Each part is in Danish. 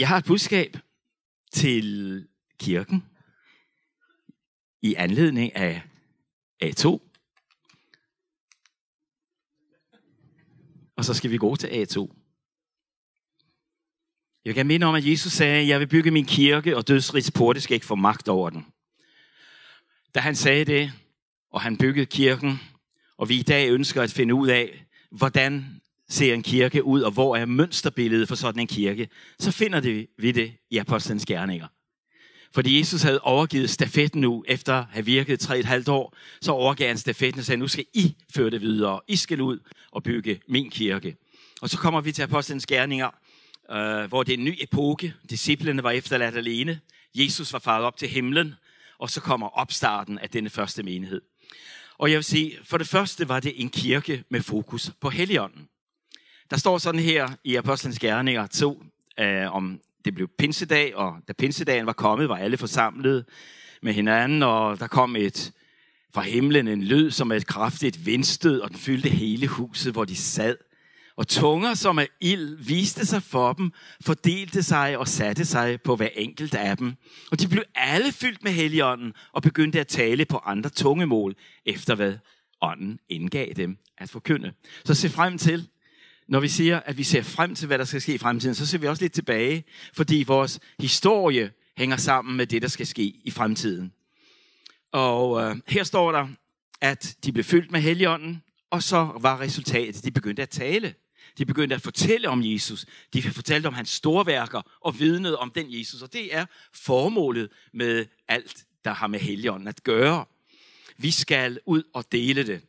Jeg har et budskab til kirken i anledning af A2. Og så skal vi gå til A2. Jeg kan minde om, at Jesus sagde, jeg vil bygge min kirke, og dødsrigets porte skal ikke få magt over den. Da han sagde det, og han byggede kirken, og vi i dag ønsker at finde ud af, hvordan ser en kirke ud, og hvor er mønsterbilledet for sådan en kirke, så finder vi det i Apostlenes Gerninger. Fordi Jesus havde overgivet stafetten nu, efter at have virket tre et halvt år, så overgav han stafetten og sagde, nu skal I føre det videre. I skal ud og bygge min kirke. Og så kommer vi til Apostlenes Gerninger, øh, hvor det er en ny epoke. Disciplene var efterladt alene. Jesus var faret op til himlen, og så kommer opstarten af denne første menighed. Og jeg vil sige, for det første var det en kirke med fokus på Helligånden. Der står sådan her i Apostlenes Gerninger 2, øh, om det blev pinsedag, og da pinsedagen var kommet, var alle forsamlet med hinanden, og der kom et fra himlen en lyd som et kraftigt vindstød, og den fyldte hele huset, hvor de sad. Og tunger som af ild viste sig for dem, fordelte sig og satte sig på hver enkelt af dem. Og de blev alle fyldt med helligånden og begyndte at tale på andre tungemål, efter hvad ånden indgav dem at forkynde. Så se frem til, når vi siger, at vi ser frem til, hvad der skal ske i fremtiden, så ser vi også lidt tilbage, fordi vores historie hænger sammen med det, der skal ske i fremtiden. Og øh, her står der, at de blev fyldt med helligånden, og så var resultatet, de begyndte at tale. De begyndte at fortælle om Jesus. De fortalte om hans storværker og vidnede om den Jesus. Og det er formålet med alt, der har med helligånden at gøre. Vi skal ud og dele det.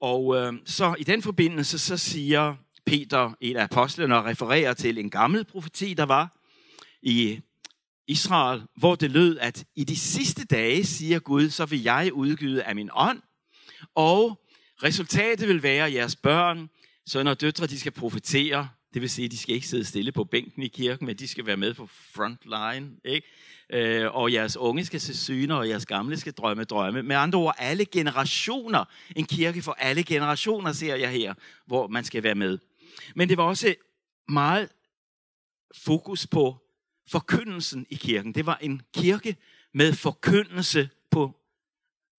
Og øh, så i den forbindelse, så siger Peter, en af apostlene, refererer til en gammel profeti, der var i Israel, hvor det lød, at i de sidste dage, siger Gud, så vil jeg udgyde af min ånd, og resultatet vil være, at jeres børn, sønner og døtre, de skal profetere. Det vil sige, at de skal ikke sidde stille på bænken i kirken, men de skal være med på frontline. Ikke? Øh, og jeres unge skal se syner, og jeres gamle skal drømme drømme. Med andre ord, alle generationer. En kirke for alle generationer, ser jeg her, hvor man skal være med. Men det var også meget fokus på forkyndelsen i kirken. Det var en kirke med forkyndelse på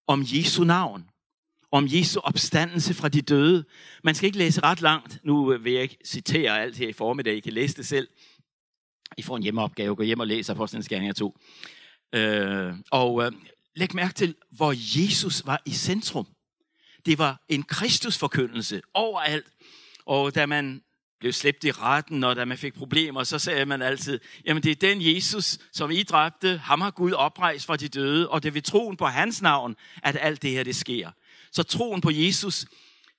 om Jesu navn om Jesu opstandelse fra de døde. Man skal ikke læse ret langt. Nu vil jeg ikke citere alt her i formiddag. I kan læse det selv. I får en hjemmeopgave. Gå hjem og læs Apostlenes Gerninger 2. Øh, og øh, læg mærke til, hvor Jesus var i centrum. Det var en Kristusforkyndelse overalt. Og da man blev slæbt i retten, og da man fik problemer, så sagde man altid, jamen det er den Jesus, som I dræbte, ham har Gud oprejst fra de døde, og det er ved troen på hans navn, at alt det her det sker. Så troen på Jesus,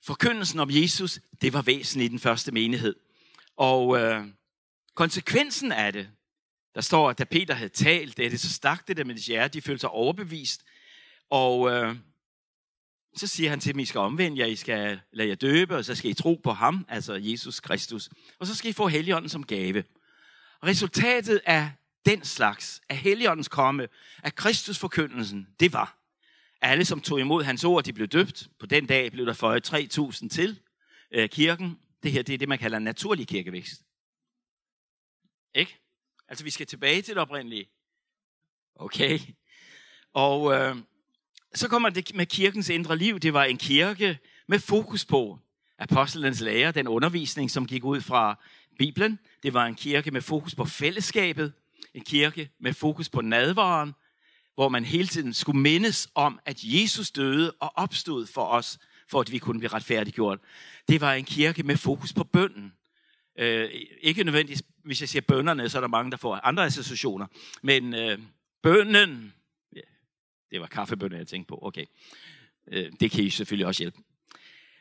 forkyndelsen om Jesus, det var væsentligt i den første menighed. Og øh, konsekvensen af det, der står, at da Peter havde talt, det, det så stak det der med deres hjerte, de følte sig overbevist. Og øh, så siger han til dem, I skal omvende jer, I skal lade jer døbe, og så skal I tro på ham, altså Jesus Kristus. Og så skal I få Helligånden som gave. Og resultatet af den slags, af Helligåndens komme, af Kristus forkyndelsen, det var, alle, som tog imod hans ord, de blev døbt. På den dag blev der føjet 3.000 til øh, kirken. Det her det er det, man kalder en naturlig kirkevækst. Ikke? Altså, vi skal tilbage til det oprindelige. Okay. Og øh, så kommer det med kirkens indre liv. Det var en kirke med fokus på apostlenes lære, den undervisning, som gik ud fra Bibelen. Det var en kirke med fokus på fællesskabet. En kirke med fokus på nadvaren hvor man hele tiden skulle mindes om, at Jesus døde og opstod for os, for at vi kunne blive retfærdiggjort. Det var en kirke med fokus på bønden. Øh, ikke nødvendigvis, hvis jeg siger bønderne, så er der mange, der får andre associationer. Men øh, bønden, det var kaffebønder, jeg tænkte på, okay. Øh, det kan I selvfølgelig også hjælpe.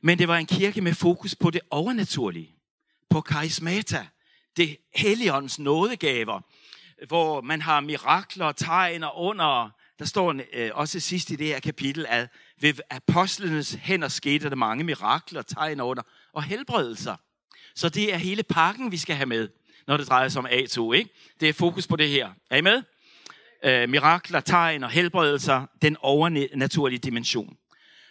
Men det var en kirke med fokus på det overnaturlige, på karismata, det helligåndens nådegaver, hvor man har mirakler, tegn og under. Der står øh, også sidst i det her kapitel, at ved apostlenes hænder skete der mange mirakler, tegn og under og helbredelser. Så det er hele pakken, vi skal have med, når det drejer sig om A2. Ikke? Det er fokus på det her. Er I med? Øh, mirakler, tegn og helbredelser, den overnaturlige dimension.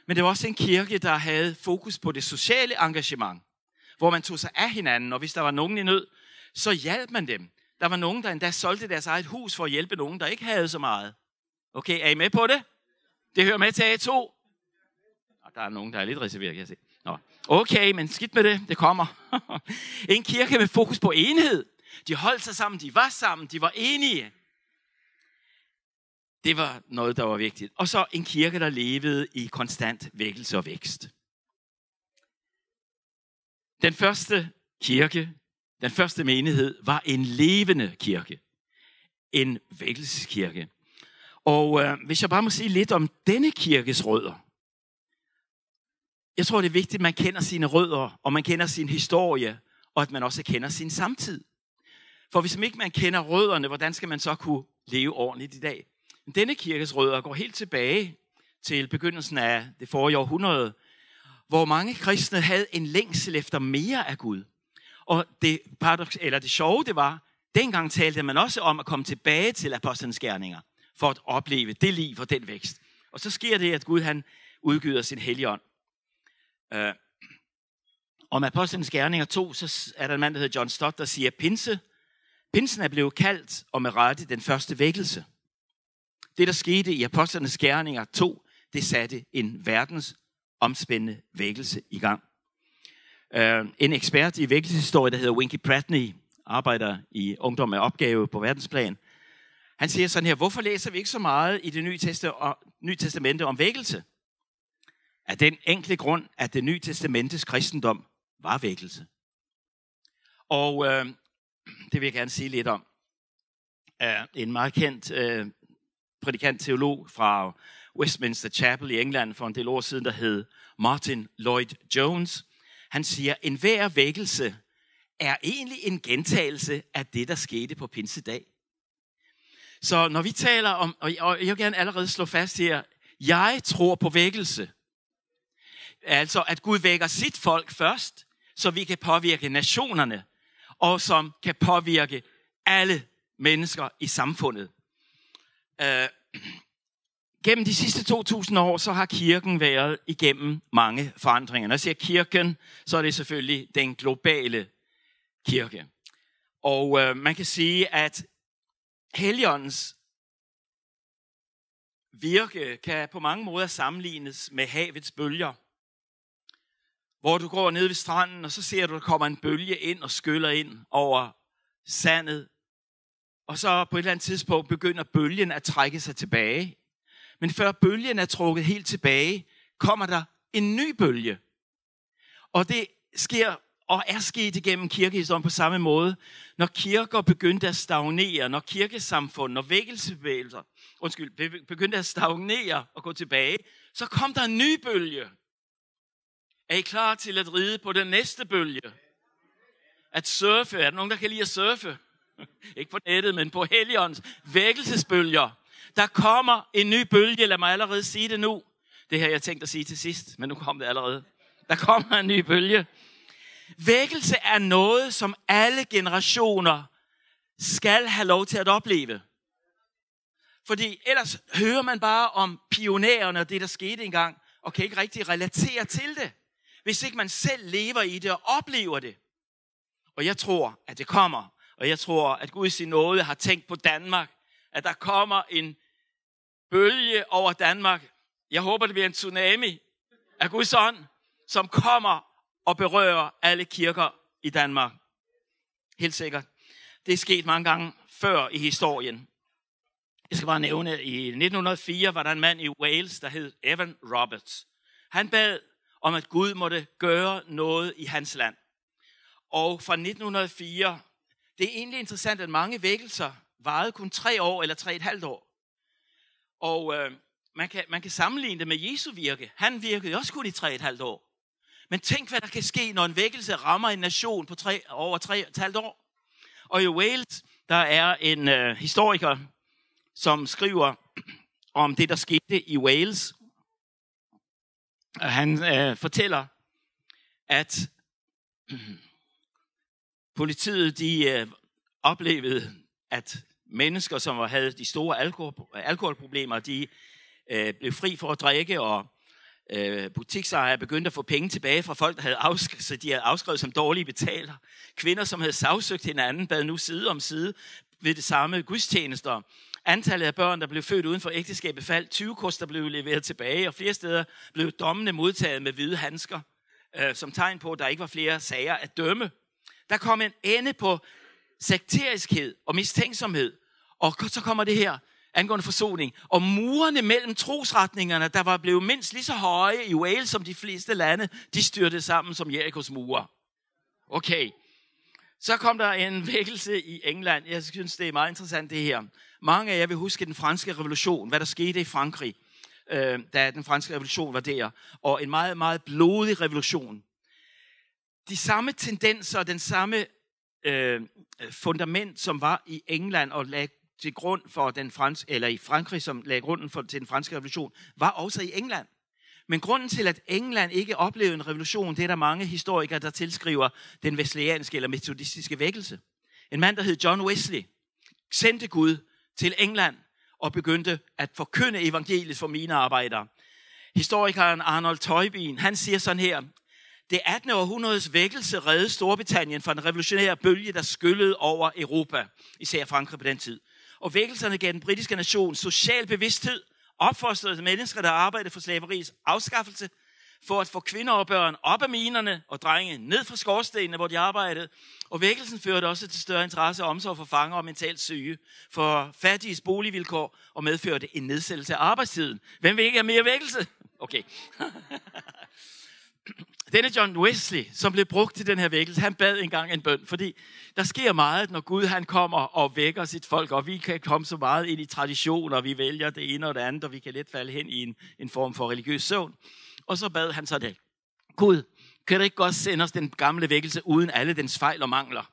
Men det var også en kirke, der havde fokus på det sociale engagement, hvor man tog sig af hinanden, og hvis der var nogen i nød, så hjalp man dem Der var nogen, der endda solgte deres eget hus for at hjælpe nogen, der ikke havde så meget. Okay, er I med på det? Det hører med til A2. Og der er nogen, der er lidt reserveret, kan jeg se. Nå. Okay, men skidt med det, det kommer. en kirke med fokus på enhed. De holdt sig sammen, de var sammen, de var enige. Det var noget, der var vigtigt. Og så en kirke, der levede i konstant vækkelse og vækst. Den første kirke, den første menighed, var en levende kirke. En vækkelseskirke. Og øh, hvis jeg bare må sige lidt om denne kirkes rødder. Jeg tror, det er vigtigt, at man kender sine rødder, og man kender sin historie, og at man også kender sin samtid. For hvis man ikke man kender rødderne, hvordan skal man så kunne leve ordentligt i dag? Denne kirkes rødder går helt tilbage til begyndelsen af det forrige århundrede, hvor mange kristne havde en længsel efter mere af Gud. Og det, paradox, eller det sjove, det var, dengang talte man også om at komme tilbage til apostlenes gerninger, for at opleve det liv og den vækst. Og så sker det, at Gud han udgyder sin hellige ånd. Uh, om apostlenes gerninger 2, så er der en mand, der hedder John Stott, der siger, Pinse, Pinsen er blevet kaldt, og med rette, den første vækkelse. Det, der skete i apostlenes gerninger 2, det satte en verdens omspændende vækkelse i gang. Øh, en ekspert i vækkelseshistorie, der hedder Winky Pratney, arbejder i Ungdom med opgave på verdensplan. Han siger sådan her, hvorfor læser vi ikke så meget i det nye, nye testamente om vækkelse? Af den enkle grund, at det nye testamentes kristendom var vækkelse. Og øh, det vil jeg gerne sige lidt om. Uh, en meget kendt øh, prædikant teolog fra Westminster Chapel i England for en del år siden, der hed Martin Lloyd Jones. Han siger, en hver vækkelse er egentlig en gentagelse af det, der skete på pinsedag. Så når vi taler om, og jeg vil gerne allerede slå fast her, jeg tror på vækkelse. Altså, at Gud vækker sit folk først, så vi kan påvirke nationerne, og som kan påvirke alle mennesker i samfundet. Øh, gennem de sidste 2.000 år, så har kirken været igennem mange forandringer. Når jeg siger kirken, så er det selvfølgelig den globale kirke. Og øh, man kan sige, at Helligåndens virke kan på mange måder sammenlignes med havets bølger. Hvor du går ned ved stranden, og så ser du, at der kommer en bølge ind og skyller ind over sandet. Og så på et eller andet tidspunkt begynder bølgen at trække sig tilbage. Men før bølgen er trukket helt tilbage, kommer der en ny bølge. Og det sker og er sket igennem kirkehistorien på samme måde. Når kirker begyndte at stagnere, når kirkesamfund, når vækkelsebevægelser, undskyld, begyndte at stagnere og gå tilbage, så kom der en ny bølge. Er I klar til at ride på den næste bølge? At surfe. Er der nogen, der kan lide at surfe? Ikke på nettet, men på Helligåndens vækkelsesbølger. Der kommer en ny bølge. Lad mig allerede sige det nu. Det her, jeg tænkte at sige til sidst, men nu kom det allerede. Der kommer en ny bølge. Vækkelse er noget, som alle generationer skal have lov til at opleve. Fordi ellers hører man bare om pionererne og det, der skete engang, og kan ikke rigtig relatere til det hvis ikke man selv lever i det og oplever det. Og jeg tror, at det kommer. Og jeg tror, at Gud i sin nåde har tænkt på Danmark. At der kommer en bølge over Danmark. Jeg håber, det bliver en tsunami af Guds ånd, som kommer og berører alle kirker i Danmark. Helt sikkert. Det er sket mange gange før i historien. Jeg skal bare nævne, at i 1904 var der en mand i Wales, der hed Evan Roberts. Han bad om, at Gud måtte gøre noget i hans land. Og fra 1904, det er egentlig interessant, at mange vækkelser varede kun tre år eller tre et halvt år. Og øh, man, kan, man kan sammenligne det med Jesu virke. Han virkede også kun i tre et halvt år. Men tænk, hvad der kan ske, når en vækkelse rammer en nation på tre, over tre et halvt år. Og i Wales, der er en øh, historiker, som skriver om det, der skete i Wales han øh, fortæller, at politiet de øh, oplevede, at mennesker, som havde de store alkohol, alkoholproblemer, de øh, blev fri for at drikke, og øh, butiksejere begyndte at få penge tilbage fra folk, der havde afskrevet, så de havde afskrevet som dårlige betaler. Kvinder, som havde sagsøgt hinanden, bad nu side om side ved det samme gudstjenester. Antallet af børn, der blev født uden for ægteskabet, faldt. 20 kurs, der blev leveret tilbage, og flere steder blev dommene modtaget med hvide handsker, øh, som tegn på, at der ikke var flere sager at dømme. Der kom en ende på sekteriskhed og mistænksomhed. Og så kommer det her angående forsoning. Og murene mellem trosretningerne, der var blevet mindst lige så høje i Wales som de fleste lande, de styrte sammen som Jerikos mure. Okay. Så kom der en vækkelse i England. Jeg synes, det er meget interessant det her. Mange af jer vil huske den franske revolution, hvad der skete i Frankrig, øh, da den franske revolution var der. Og en meget, meget blodig revolution. De samme tendenser, og den samme øh, øh, fundament, som var i England og lagde til grund for den franske, eller i Frankrig, som lagde grunden for, til den franske revolution, var også i England. Men grunden til, at England ikke oplevede en revolution, det er der mange historikere, der tilskriver den wesleyanske eller metodistiske vækkelse. En mand, der hed John Wesley, sendte Gud til England og begyndte at forkynde evangeliet for mine arbejdere. Historikeren Arnold Toybin, han siger sådan her, det 18. århundredes vækkelse reddede Storbritannien fra en revolutionær bølge, der skyllede over Europa, især Frankrig på den tid. Og vækkelserne gav den britiske nation social bevidsthed, opfostrede mennesker, der arbejdede for slaveriets afskaffelse, for at få kvinder og børn op af minerne og drenge ned fra skorstenene, hvor de arbejdede. Og vækkelsen førte også til større interesse og omsorg for fanger og mentalt syge, for fattiges boligvilkår og medførte en nedsættelse af arbejdstiden. Hvem vil ikke have mere vækkelse? Okay. Denne John Wesley, som blev brugt til den her vækkelse, han bad engang en bøn, fordi der sker meget, når Gud han kommer og vækker sit folk, og vi kan komme så meget ind i traditioner, og vi vælger det ene og det andet, og vi kan let falde hen i en, en form for religiøs søvn. Og så bad han så det. Gud, kan du ikke godt sende os den gamle vækkelse uden alle dens fejl og mangler?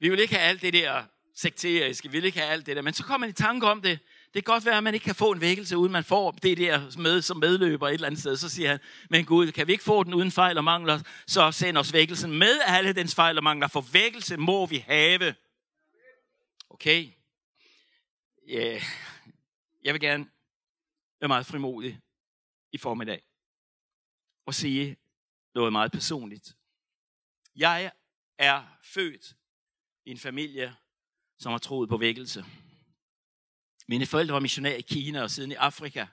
Vi vil ikke have alt det der sekteriske, vi vil ikke have alt det der. Men så kommer man i tanke om det. Det kan godt være, at man ikke kan få en vækkelse, uden man får det der med som medløber et eller andet sted. Så siger han, men Gud, kan vi ikke få den uden fejl og mangler, så send os vækkelsen med alle dens fejl og mangler, for vækkelse må vi have. Okay? Yeah. Jeg vil gerne være meget frimodig i formiddag og sige noget meget personligt. Jeg er født i en familie, som har troet på vækkelse. Mine forældre var missionærer i Kina og siden i Afrika.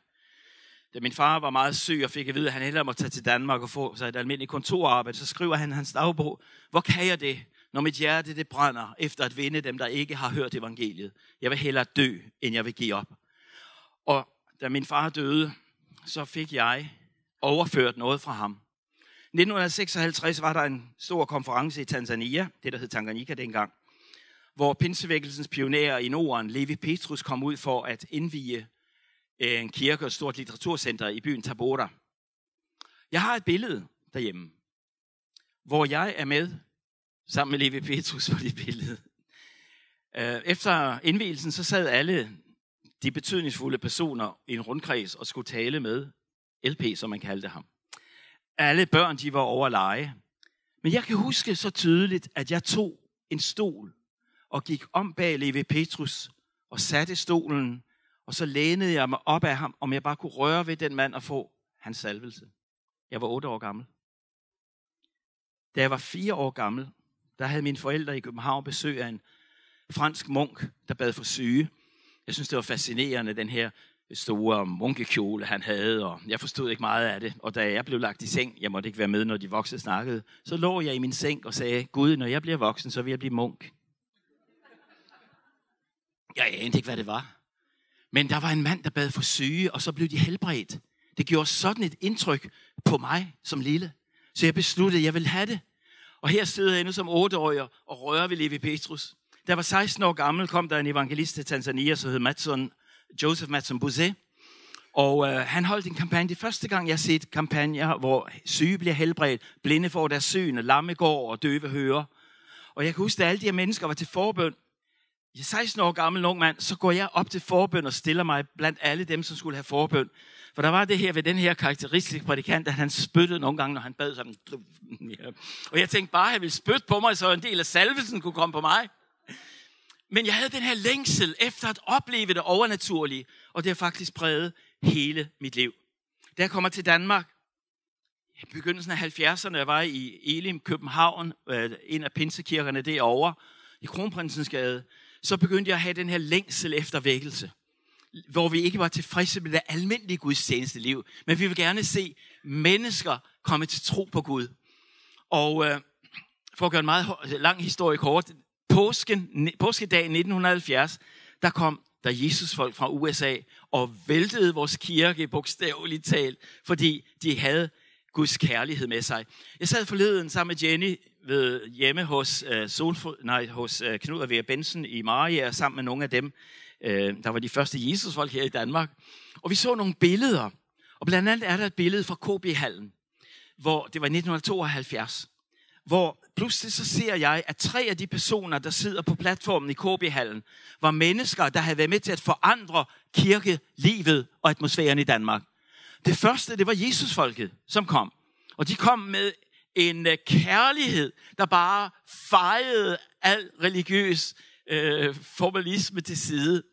Da min far var meget syg og fik at vide, at han hellere måtte tage til Danmark og få sig et almindeligt kontorarbejde, så skriver han hans dagbog, hvor kan jeg det, når mit hjerte det brænder efter at vinde dem, der ikke har hørt evangeliet. Jeg vil hellere dø, end jeg vil give op. Og da min far døde, så fik jeg overført noget fra ham. 1956 var der en stor konference i Tanzania, det der hed Tanganyika dengang, hvor pinsevækkelsens pionerer i Norden, Levi Petrus, kom ud for at indvige øh, en kirke og et stort litteraturcenter i byen Tabora. Jeg har et billede derhjemme, hvor jeg er med sammen med Levi Petrus på det billede. Øh, efter indvielsen så sad alle de betydningsfulde personer i en rundkreds og skulle tale med LP, som man kaldte ham. Alle børn, de var over lege. Men jeg kan huske så tydeligt, at jeg tog en stol og gik om bag Levi Petrus og satte stolen, og så lænede jeg mig op af ham, om jeg bare kunne røre ved den mand og få hans salvelse. Jeg var otte år gammel. Da jeg var fire år gammel, der havde mine forældre i København besøg af en fransk munk, der bad for syge. Jeg synes, det var fascinerende, den her store munkekjole, han havde, og jeg forstod ikke meget af det. Og da jeg blev lagt i seng, jeg måtte ikke være med, når de voksne snakkede, så lå jeg i min seng og sagde, Gud, når jeg bliver voksen, så vil jeg blive munk. Jeg anede ikke, hvad det var. Men der var en mand, der bad for syge, og så blev de helbredt. Det gjorde sådan et indtryk på mig som lille. Så jeg besluttede, at jeg ville have det. Og her sidder jeg nu som otteårig og rører ved Levi Petrus. Da jeg var 16 år gammel, kom der en evangelist til Tanzania, som hed Matson, Joseph Matson Buse. Og øh, han holdt en kampagne. Det første gang, jeg har set kampagner, hvor syge bliver helbredt, blinde får deres syn, lamme går og døve hører. Og jeg kan huske, at alle de her mennesker var til forbøn. Jeg er 16 år gammel ung mand, så går jeg op til forbøn og stiller mig blandt alle dem, som skulle have forbøn. For der var det her ved den her karakteristiske prædikant, at han spyttede nogle gange, når han bad sådan. Og jeg tænkte bare, at han ville spytte på mig, så en del af salvelsen kunne komme på mig. Men jeg havde den her længsel efter at opleve det overnaturlige, og det har faktisk præget hele mit liv. Da jeg kommer til Danmark, i begyndelsen af 70'erne, jeg var i Elim, København, øh, en af pinsekirkerne derovre, i Kronprinsens Gade, så begyndte jeg at have den her længsel efter vækkelse. Hvor vi ikke var tilfredse med det almindelige gudstjeneste liv, men vi vil gerne se mennesker komme til tro på Gud. Og øh, for at gøre en meget lang historie kort, påsken, påskedag 1970, der kom der Jesus folk fra USA og væltede vores kirke bogstaveligt talt, fordi de havde Guds kærlighed med sig. Jeg sad forleden sammen med Jenny ved hjemme hos, øh, Solfod, nej, hos øh, Knud og Vera Bensen i Maria, sammen med nogle af dem, øh, der var de første Jesusfolk her i Danmark. Og vi så nogle billeder. Og blandt andet er der et billede fra KB-hallen, hvor det var 1972, hvor pludselig så ser jeg, at tre af de personer, der sidder på platformen i KB-hallen, var mennesker, der havde været med til at forandre kirkelivet og atmosfæren i Danmark. Det første, det var Jesusfolket, som kom. Og de kom med en øh, kærlighed, der bare fejede al religiøs øh, formalisme til side.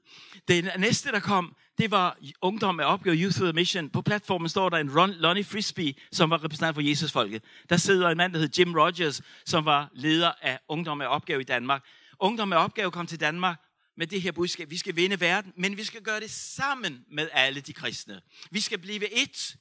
Den næste, der kom, det var Ungdom med opgave Youth with a Mission. På platformen står der en Ron, Lonnie Frisbee, som var repræsentant for Jesusfolket. Der sidder en mand, der hed Jim Rogers, som var leder af Ungdom med opgave i Danmark. Ungdom med opgave kom til Danmark med det her budskab. Vi skal vinde verden, men vi skal gøre det sammen med alle de kristne. Vi skal blive et.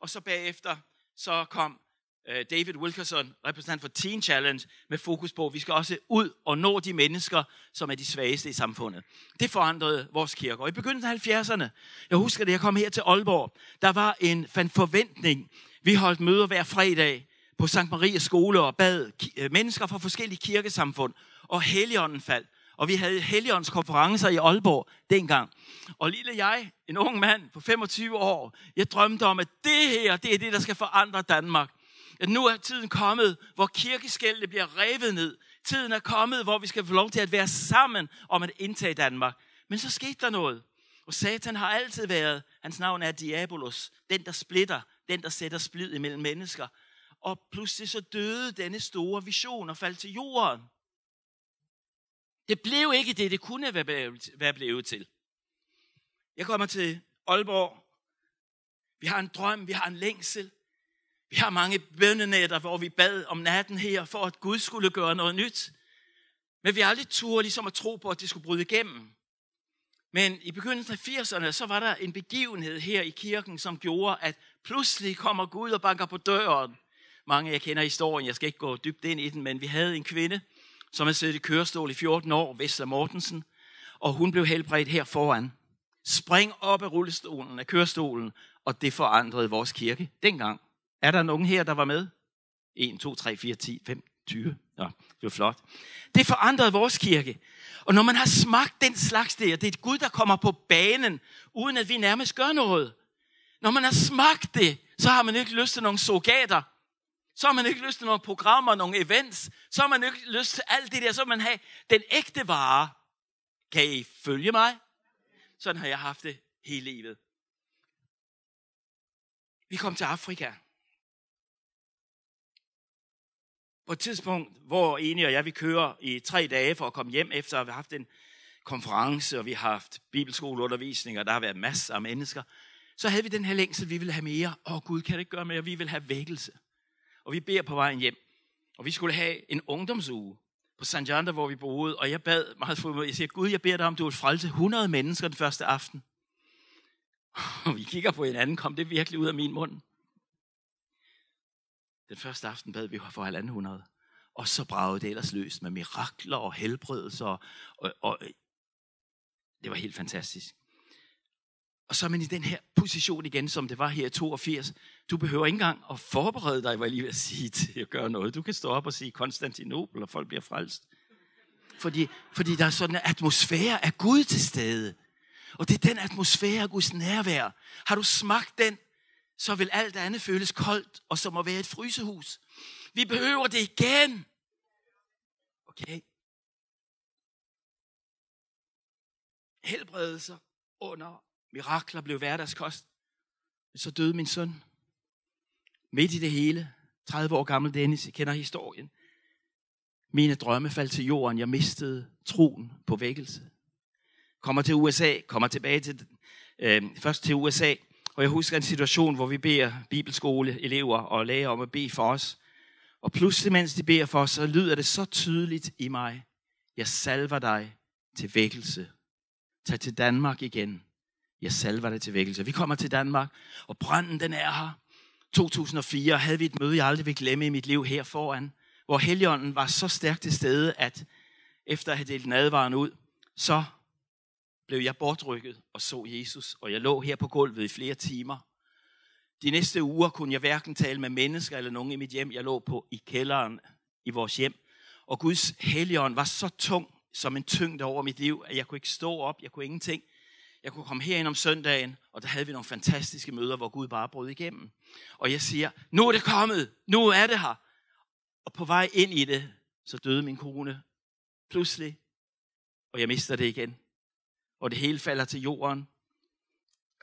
Og så bagefter, så kom Øh, David Wilkerson, repræsentant for Teen Challenge, med fokus på, at vi skal også ud og nå de mennesker, som er de svageste i samfundet. Det forandrede vores kirke. Og i begyndelsen af 70'erne, jeg husker, det, jeg kom her til Aalborg, der var en forventning. Vi holdt møder hver fredag på St. Marias skole og bad øh, mennesker fra forskellige kirkesamfund. Og Helligånden faldt. Og vi havde Helligåndens konferencer i Aalborg dengang. Og lille jeg, en ung mand på 25 år, jeg drømte om, at det her, det er det, der skal forandre Danmark. At nu er tiden kommet, hvor kirkeskældene bliver revet ned. Tiden er kommet, hvor vi skal få lov til at være sammen om at indtage Danmark. Men så skete der noget. Og Satan har altid været, hans navn er Diabolos, den der splitter, den der sætter splid imellem mennesker. Og pludselig så døde denne store vision og faldt til jorden. Det blev ikke det, det kunne være blevet til. Jeg kommer til Aalborg. Vi har en drøm, vi har en længsel. Vi har mange bønnenetter, hvor vi bad om natten her, for at Gud skulle gøre noget nyt. Men vi har aldrig tur ligesom at tro på, at det skulle bryde igennem. Men i begyndelsen af 80'erne, så var der en begivenhed her i kirken, som gjorde, at pludselig kommer Gud og banker på døren. Mange af jer kender historien, jeg skal ikke gå dybt ind i den, men vi havde en kvinde, som havde siddet i kørestol i 14 år, Vesla Mortensen, og hun blev helbredt her foran. Spring op af rullestolen, af kørestolen, og det forandrede vores kirke dengang. Er der nogen her, der var med? 1, 2, 3, 4, 10, 5, 20. Ja, det var flot. Det forandrede vores kirke. Og når man har smagt den slags der, det er et Gud, der kommer på banen, uden at vi nærmest gør noget. Når man har smagt det, så har man ikke lyst til nogle surrogater. Så har man ikke lyst til nogle programmer, nogle events. Så har man ikke lyst til alt det der. Så man have den ægte vare. Kan I følge mig? Sådan har jeg haft det hele livet. Vi kom til Afrika. På et tidspunkt, hvor Eni og jeg, vi kører i tre dage for at komme hjem, efter at vi har haft en konference, og vi har haft bibelskoleundervisning, og der har været masser af mennesker, så havde vi den her længsel, vi ville have mere. Åh Gud, kan det ikke gøre mere? Vi vil have vækkelse. Og vi beder på vejen hjem. Og vi skulle have en ungdomsuge på St. John, hvor vi boede, og jeg bad meget for mig. Jeg siger, Gud, jeg beder dig om, du vil frelse 100 mennesker den første aften. Og vi kigger på hinanden, kom det virkelig ud af min mund? Den første aften bad vi for halvanden hundrede. Og så bragede det ellers løs med mirakler og helbredelser. Og, og, og det var helt fantastisk. Og så er man i den her position igen, som det var her i 82. Du behøver ikke engang at forberede dig, hvad jeg lige vil sige, til at gøre noget. Du kan stå op og sige Konstantinopel, og folk bliver frelst. Fordi, fordi der er sådan en atmosfære af Gud til stede. Og det er den atmosfære af Guds nærvær. Har du smagt den, så vil alt andet føles koldt, og som at være et frysehus. Vi behøver det igen. Okay? Helbredelser under mirakler blev hverdagskost. Så døde min søn. Midt i det hele. 30 år gammel Dennis, jeg kender historien. Mine drømme faldt til jorden. Jeg mistede troen på vækkelse. Kommer til USA, kommer tilbage til, øh, først til USA, og jeg husker en situation, hvor vi beder bibelskoleelever og lærer om at bede for os. Og pludselig, mens de beder for os, så lyder det så tydeligt i mig. Jeg salver dig til vækkelse. Tag til Danmark igen. Jeg salver dig til vækkelse. Vi kommer til Danmark, og branden den er her. 2004 havde vi et møde, jeg aldrig vil glemme i mit liv her foran, hvor Helligånden var så stærkt til stede, at efter at have delt nadvaren ud, så blev jeg bortrykket og så Jesus, og jeg lå her på gulvet i flere timer. De næste uger kunne jeg hverken tale med mennesker eller nogen i mit hjem. Jeg lå på i kælderen i vores hjem. Og Guds helligånd var så tung som en tyngde over mit liv, at jeg kunne ikke stå op, jeg kunne ingenting. Jeg kunne komme herind om søndagen, og der havde vi nogle fantastiske møder, hvor Gud bare brød igennem. Og jeg siger, nu er det kommet, nu er det her. Og på vej ind i det, så døde min kone pludselig, og jeg mister det igen. Og det hele falder til jorden.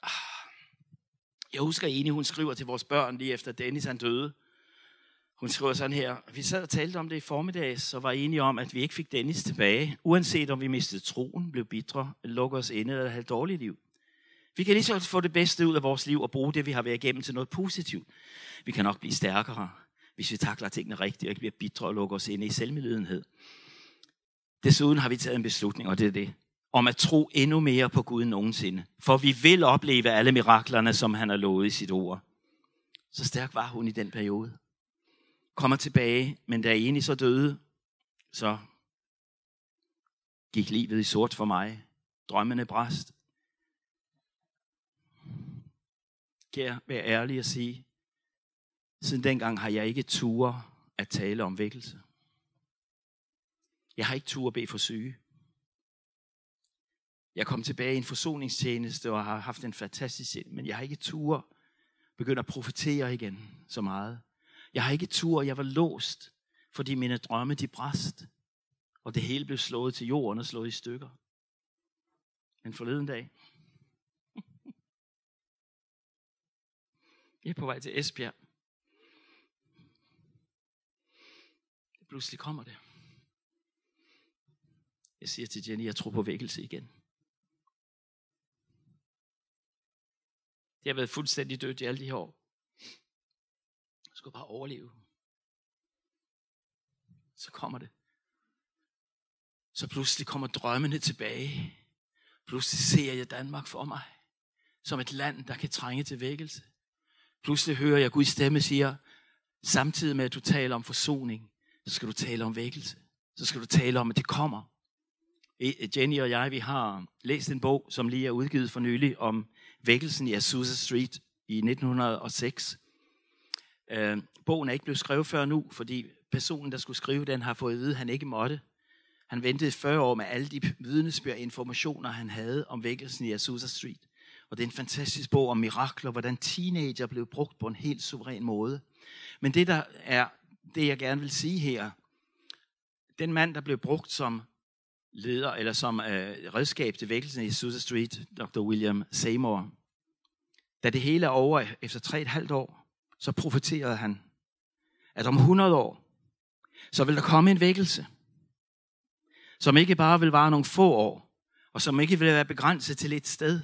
Ah. Jeg husker egentlig, hun skriver til vores børn lige efter Dennis han døde. Hun skriver sådan her, vi sad og talte om det i formiddag, så var enige om, at vi ikke fik Dennis tilbage, uanset om vi mistede troen, blev bitre, lukkede os inde eller havde et dårligt liv. Vi kan lige så få det bedste ud af vores liv og bruge det, vi har været igennem til noget positivt. Vi kan nok blive stærkere, hvis vi takler tingene rigtigt og ikke bliver bitre og lukker os inde i selvmedlidenhed. Desuden har vi taget en beslutning, og det er det, om at tro endnu mere på Gud end nogensinde. For vi vil opleve alle miraklerne, som han har lovet i sit ord. Så stærk var hun i den periode. Kommer tilbage, men da Eni så døde, så gik livet i sort for mig. Drømmene bræst. Kan jeg være ærlig og sige, siden dengang har jeg ikke tur at tale om vækkelse. Jeg har ikke tur at bede for syge. Jeg kom tilbage i en forsoningstjeneste og har haft en fantastisk men jeg har ikke tur begynde at profetere igen så meget. Jeg har ikke tur, jeg var låst, fordi mine drømme de bræst, og det hele blev slået til jorden og slået i stykker. Men forleden dag, jeg er på vej til Esbjerg. Pludselig kommer det. Jeg siger til Jenny, jeg tror på vækkelse igen. Det har været fuldstændig dødt i alle de her år. Jeg skulle bare overleve. Så kommer det. Så pludselig kommer drømmene tilbage. Pludselig ser jeg Danmark for mig. Som et land, der kan trænge til vækkelse. Pludselig hører jeg Guds stemme siger, samtidig med at du taler om forsoning, så skal du tale om vækkelse. Så skal du tale om, at det kommer. E, Jenny og jeg, vi har læst en bog, som lige er udgivet for nylig, om vækkelsen i Azusa Street i 1906. Øh, bogen er ikke blevet skrevet før nu, fordi personen, der skulle skrive den, har fået at vide, at han ikke måtte. Han ventede 40 år med alle de vidnesbyrd informationer, han havde om vækkelsen i Azusa Street. Og det er en fantastisk bog om mirakler, hvordan teenager blev brugt på en helt suveræn måde. Men det, der er det, jeg gerne vil sige her, den mand, der blev brugt som leder, eller som øh, redskab til vækkelsen i Azusa Street, Dr. William Seymour. Da det hele er over efter tre et halvt år, så profeterede han, at om 100 år, så vil der komme en vækkelse, som ikke bare vil vare nogle få år, og som ikke vil være begrænset til et sted,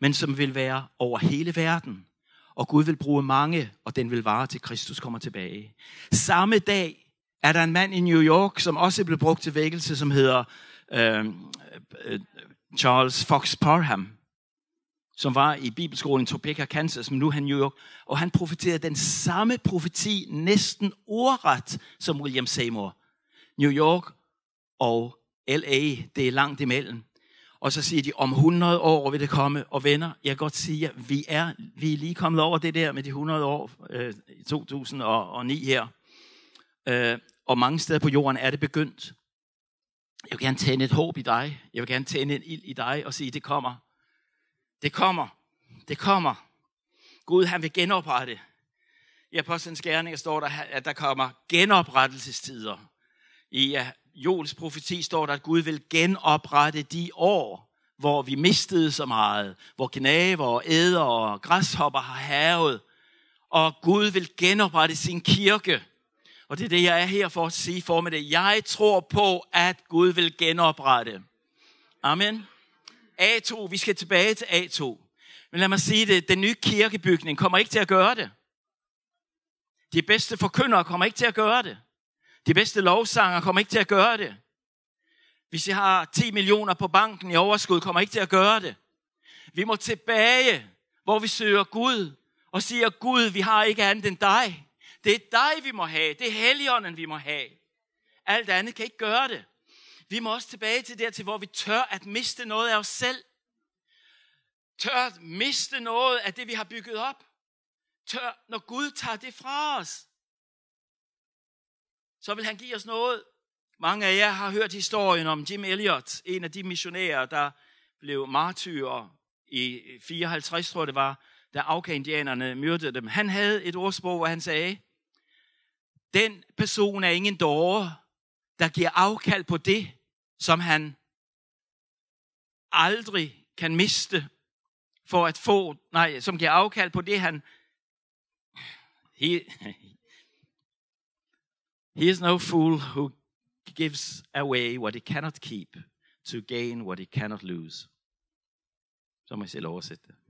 men som vil være over hele verden. Og Gud vil bruge mange, og den vil vare til Kristus kommer tilbage. Samme dag er der en mand i New York, som også blev brugt til vækkelse, som hedder Øhm, øh, Charles Fox Parham, som var i bibelskolen i Topeka, Kansas, men nu er han New York, og han profeterede den samme profeti næsten ordret som William Seymour. New York og LA, det er langt imellem. Og så siger de, om 100 år vil det komme. Og venner, jeg kan godt sige, at vi er, vi er lige kommet over det der med de 100 år øh, i 2009 her. Øh, og mange steder på jorden er det begyndt. Jeg vil gerne tænde et håb i dig. Jeg vil gerne tænde en ild i dig og sige, det kommer. Det kommer. Det kommer. Gud, han vil genoprette. I Apostlenes Gerninger står der, at der kommer genoprettelsestider. I Jols profeti står der, at Gud vil genoprette de år, hvor vi mistede så meget, hvor knaver og æder og græshopper har havet. Og Gud vil genoprette sin kirke. Og det er det, jeg er her for at sige for med det. Jeg tror på, at Gud vil genoprette. Amen. A2, vi skal tilbage til A2. Men lad mig sige det, den nye kirkebygning kommer ikke til at gøre det. De bedste forkyndere kommer ikke til at gøre det. De bedste lovsanger kommer ikke til at gøre det. Hvis jeg har 10 millioner på banken i overskud, kommer ikke til at gøre det. Vi må tilbage, hvor vi søger Gud og siger, Gud, vi har ikke andet end dig. Det er dig, vi må have. Det er Helligånden, vi må have. Alt andet kan ikke gøre det. Vi må også tilbage til der til, hvor vi tør at miste noget af os selv. Tør at miste noget af det, vi har bygget op. Tør, når Gud tager det fra os, så vil han give os noget. Mange af jer har hørt historien om Jim Elliot, en af de missionærer, der blev martyrer i 54, tror jeg det var, da Auka-indianerne myrdede dem. Han havde et ordsprog, hvor han sagde, den person er ingen dårer, der giver afkald på det, som han aldrig kan miste for at få, nej, som giver afkald på det, han he, he is no fool who gives away what he cannot keep to gain what he cannot lose. Så må jeg selv oversætte det.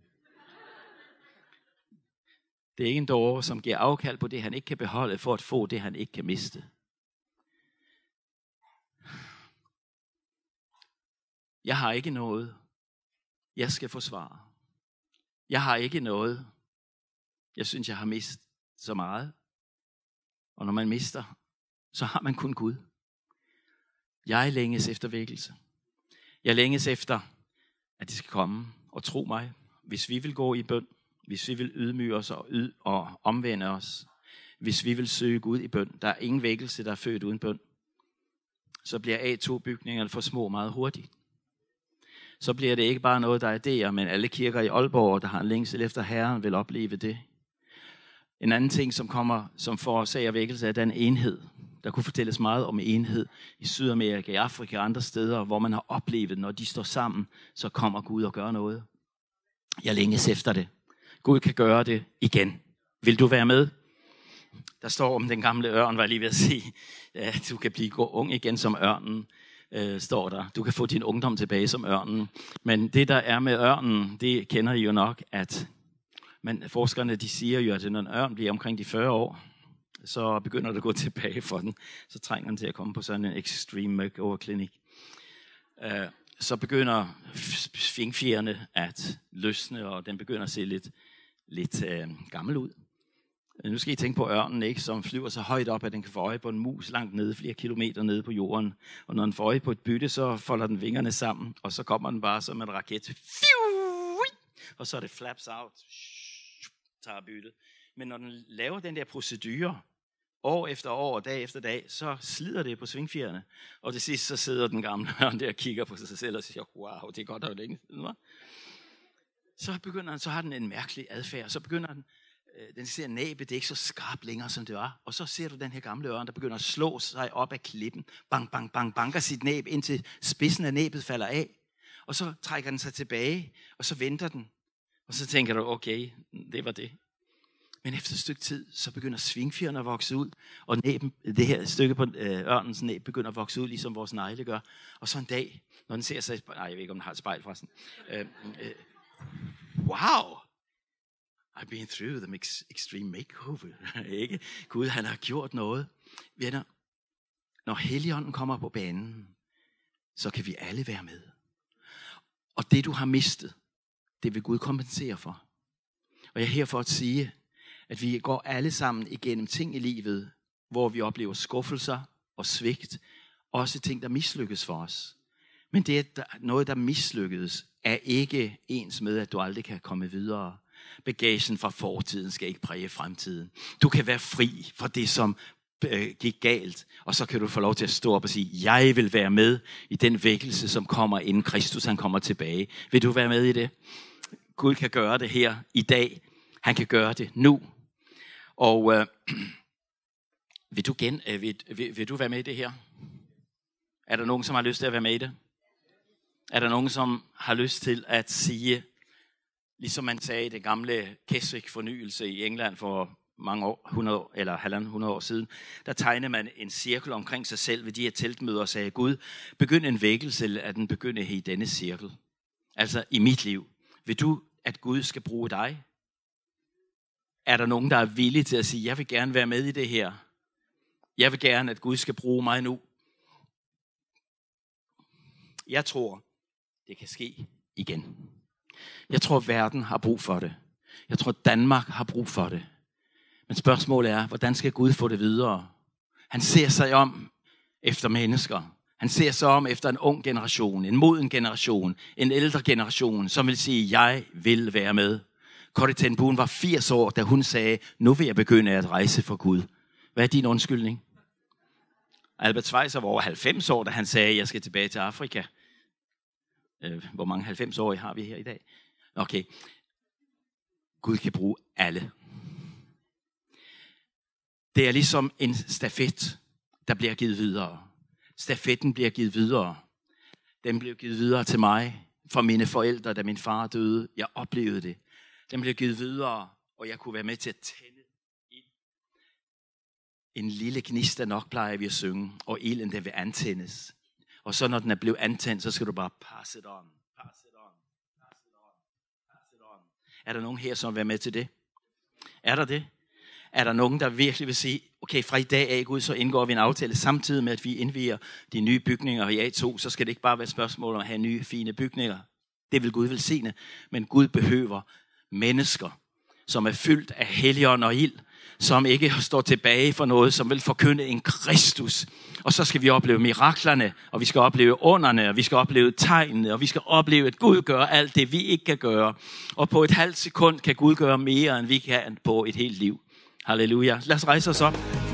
Det er ikke en dårer, som giver afkald på det, han ikke kan beholde, for at få det, han ikke kan miste. Jeg har ikke noget, jeg skal forsvare. Jeg har ikke noget, jeg synes, jeg har mistet så meget. Og når man mister, så har man kun Gud. Jeg længes efter vækkelse. Jeg længes efter, at det skal komme. Og tro mig, hvis vi vil gå i bøn, hvis vi vil ydmyge os og, yd og omvende os, hvis vi vil søge Gud i bøn, der er ingen vækkelse, der er født uden bøn, så bliver A2-bygningerne for små meget hurtigt. Så bliver det ikke bare noget, der er idéer, men alle kirker i Aalborg, der har en længsel efter Herren, vil opleve det. En anden ting, som kommer, som forårsager vækkelse, er den enhed. Der kunne fortælles meget om enhed i Sydamerika, i Afrika og andre steder, hvor man har oplevet, når de står sammen, så kommer Gud og gør noget. Jeg længes efter det. Gud kan gøre det igen. Vil du være med? Der står om den gamle ørn, var jeg lige ved at sige. Ja, du kan blive ung igen som ørnen, øh, står der. Du kan få din ungdom tilbage som ørnen. Men det, der er med ørnen, det kender I jo nok, at men forskerne de siger jo, at når en ørn bliver omkring de 40 år, så begynder det at gå tilbage for den. Så trænger den til at komme på sådan en extreme makeover klinik. Øh, så begynder svingfjerne at løsne, og den begynder at se lidt, lidt øh, gammel ud. Øh, nu skal I tænke på ørnen, ikke, som flyver så højt op, at den kan få øje på en mus langt nede, flere kilometer nede på jorden. Og når den får øje på et bytte, så folder den vingerne sammen, og så kommer den bare som en raket. Og så er det flaps out tager byttet. Men når den laver den der procedure, år efter år, dag efter dag, så slider det på svingfjerne. Og til sidst så sidder den gamle ørn der og kigger på sig selv og siger, wow, det er godt, der er længe siden, så begynder den, så har den en mærkelig adfærd. Så begynder den, øh, den ser næbet, det er ikke så skarpt længere, som det var. Og så ser du den her gamle ørn, der begynder at slå sig op af klippen. Bang, bang, bang, banker sit næb, indtil spidsen af næbet falder af. Og så trækker den sig tilbage, og så venter den. Og så tænker du, okay, det var det. Men efter et stykke tid, så begynder svingfjerne at vokse ud, og næben, det her stykke på øh, ørnens næb begynder at vokse ud, ligesom vores negle gør. Og så en dag, når den ser sig, nej, jeg ved ikke, om den har et spejl forresten. Øh, øh, wow! I've been through the extreme makeover. ikke? Gud, han har gjort noget. Venner, når Helligånden kommer på banen, så kan vi alle være med. Og det, du har mistet, det vil Gud kompensere for. Og jeg er her for at sige, at vi går alle sammen igennem ting i livet, hvor vi oplever skuffelser og svigt, også ting, der mislykkes for os. Men det, er noget, der mislykkedes, er ikke ens med, at du aldrig kan komme videre. Bagagen fra fortiden skal ikke præge fremtiden. Du kan være fri fra det, som øh, gik galt, og så kan du få lov til at stå op og sige, jeg vil være med i den vækkelse, som kommer, inden Kristus han kommer tilbage. Vil du være med i det? Gud kan gøre det her i dag. Han kan gøre det nu. Og øh, vil, du gen, øh, vil, vil, vil du være med i det her? Er der nogen, som har lyst til at være med i det? Er der nogen, som har lyst til at sige, ligesom man sagde i det gamle Keswick-fornyelse i England for mange år, 100 år, eller halvanden 100 år siden, der tegnede man en cirkel omkring sig selv ved de her teltmøder og sagde, Gud, begynd en vækkelse, at den begynde i denne cirkel. Altså i mit liv. Vil du at Gud skal bruge dig? Er der nogen, der er villige til at sige, jeg vil gerne være med i det her? Jeg vil gerne, at Gud skal bruge mig nu. Jeg tror, det kan ske igen. Jeg tror, verden har brug for det. Jeg tror, Danmark har brug for det. Men spørgsmålet er, hvordan skal Gud få det videre? Han ser sig om efter mennesker. Han ser sig om efter en ung generation, en moden generation, en ældre generation, som vil sige, jeg vil være med. Corrie ten Boon var 80 år, da hun sagde, nu vil jeg begynde at rejse for Gud. Hvad er din undskyldning? Albert Schweitzer var over 90 år, da han sagde, jeg skal tilbage til Afrika. Øh, hvor mange 90-årige har vi her i dag? Okay. Gud kan bruge alle. Det er ligesom en stafet, der bliver givet videre. Stafetten bliver givet videre. Den blev givet videre til mig, fra mine forældre, da min far døde. Jeg oplevede det. Den blev givet videre, og jeg kunne være med til at tænde ild. En lille gnist, der nok plejer vi at synge, og ilden, der vil antændes. Og så når den er blevet antændt, så skal du bare pass it on, pass it on, pass it on, pass it on. Er der nogen her, som vil være med til det? Er der det? Er der nogen, der virkelig vil sige, okay, fra i dag af, Gud, så indgår vi en aftale samtidig med, at vi indviger de nye bygninger i A2, så skal det ikke bare være et spørgsmål om at have nye, fine bygninger. Det vil Gud velsigne, men Gud behøver mennesker, som er fyldt af helion og ild, som ikke står tilbage for noget, som vil forkynde en Kristus. Og så skal vi opleve miraklerne, og vi skal opleve underne, og vi skal opleve tegnene, og vi skal opleve, at Gud gør alt det, vi ikke kan gøre. Og på et halvt sekund kan Gud gøre mere, end vi kan på et helt liv. Halleluja. Lad os rejse os op.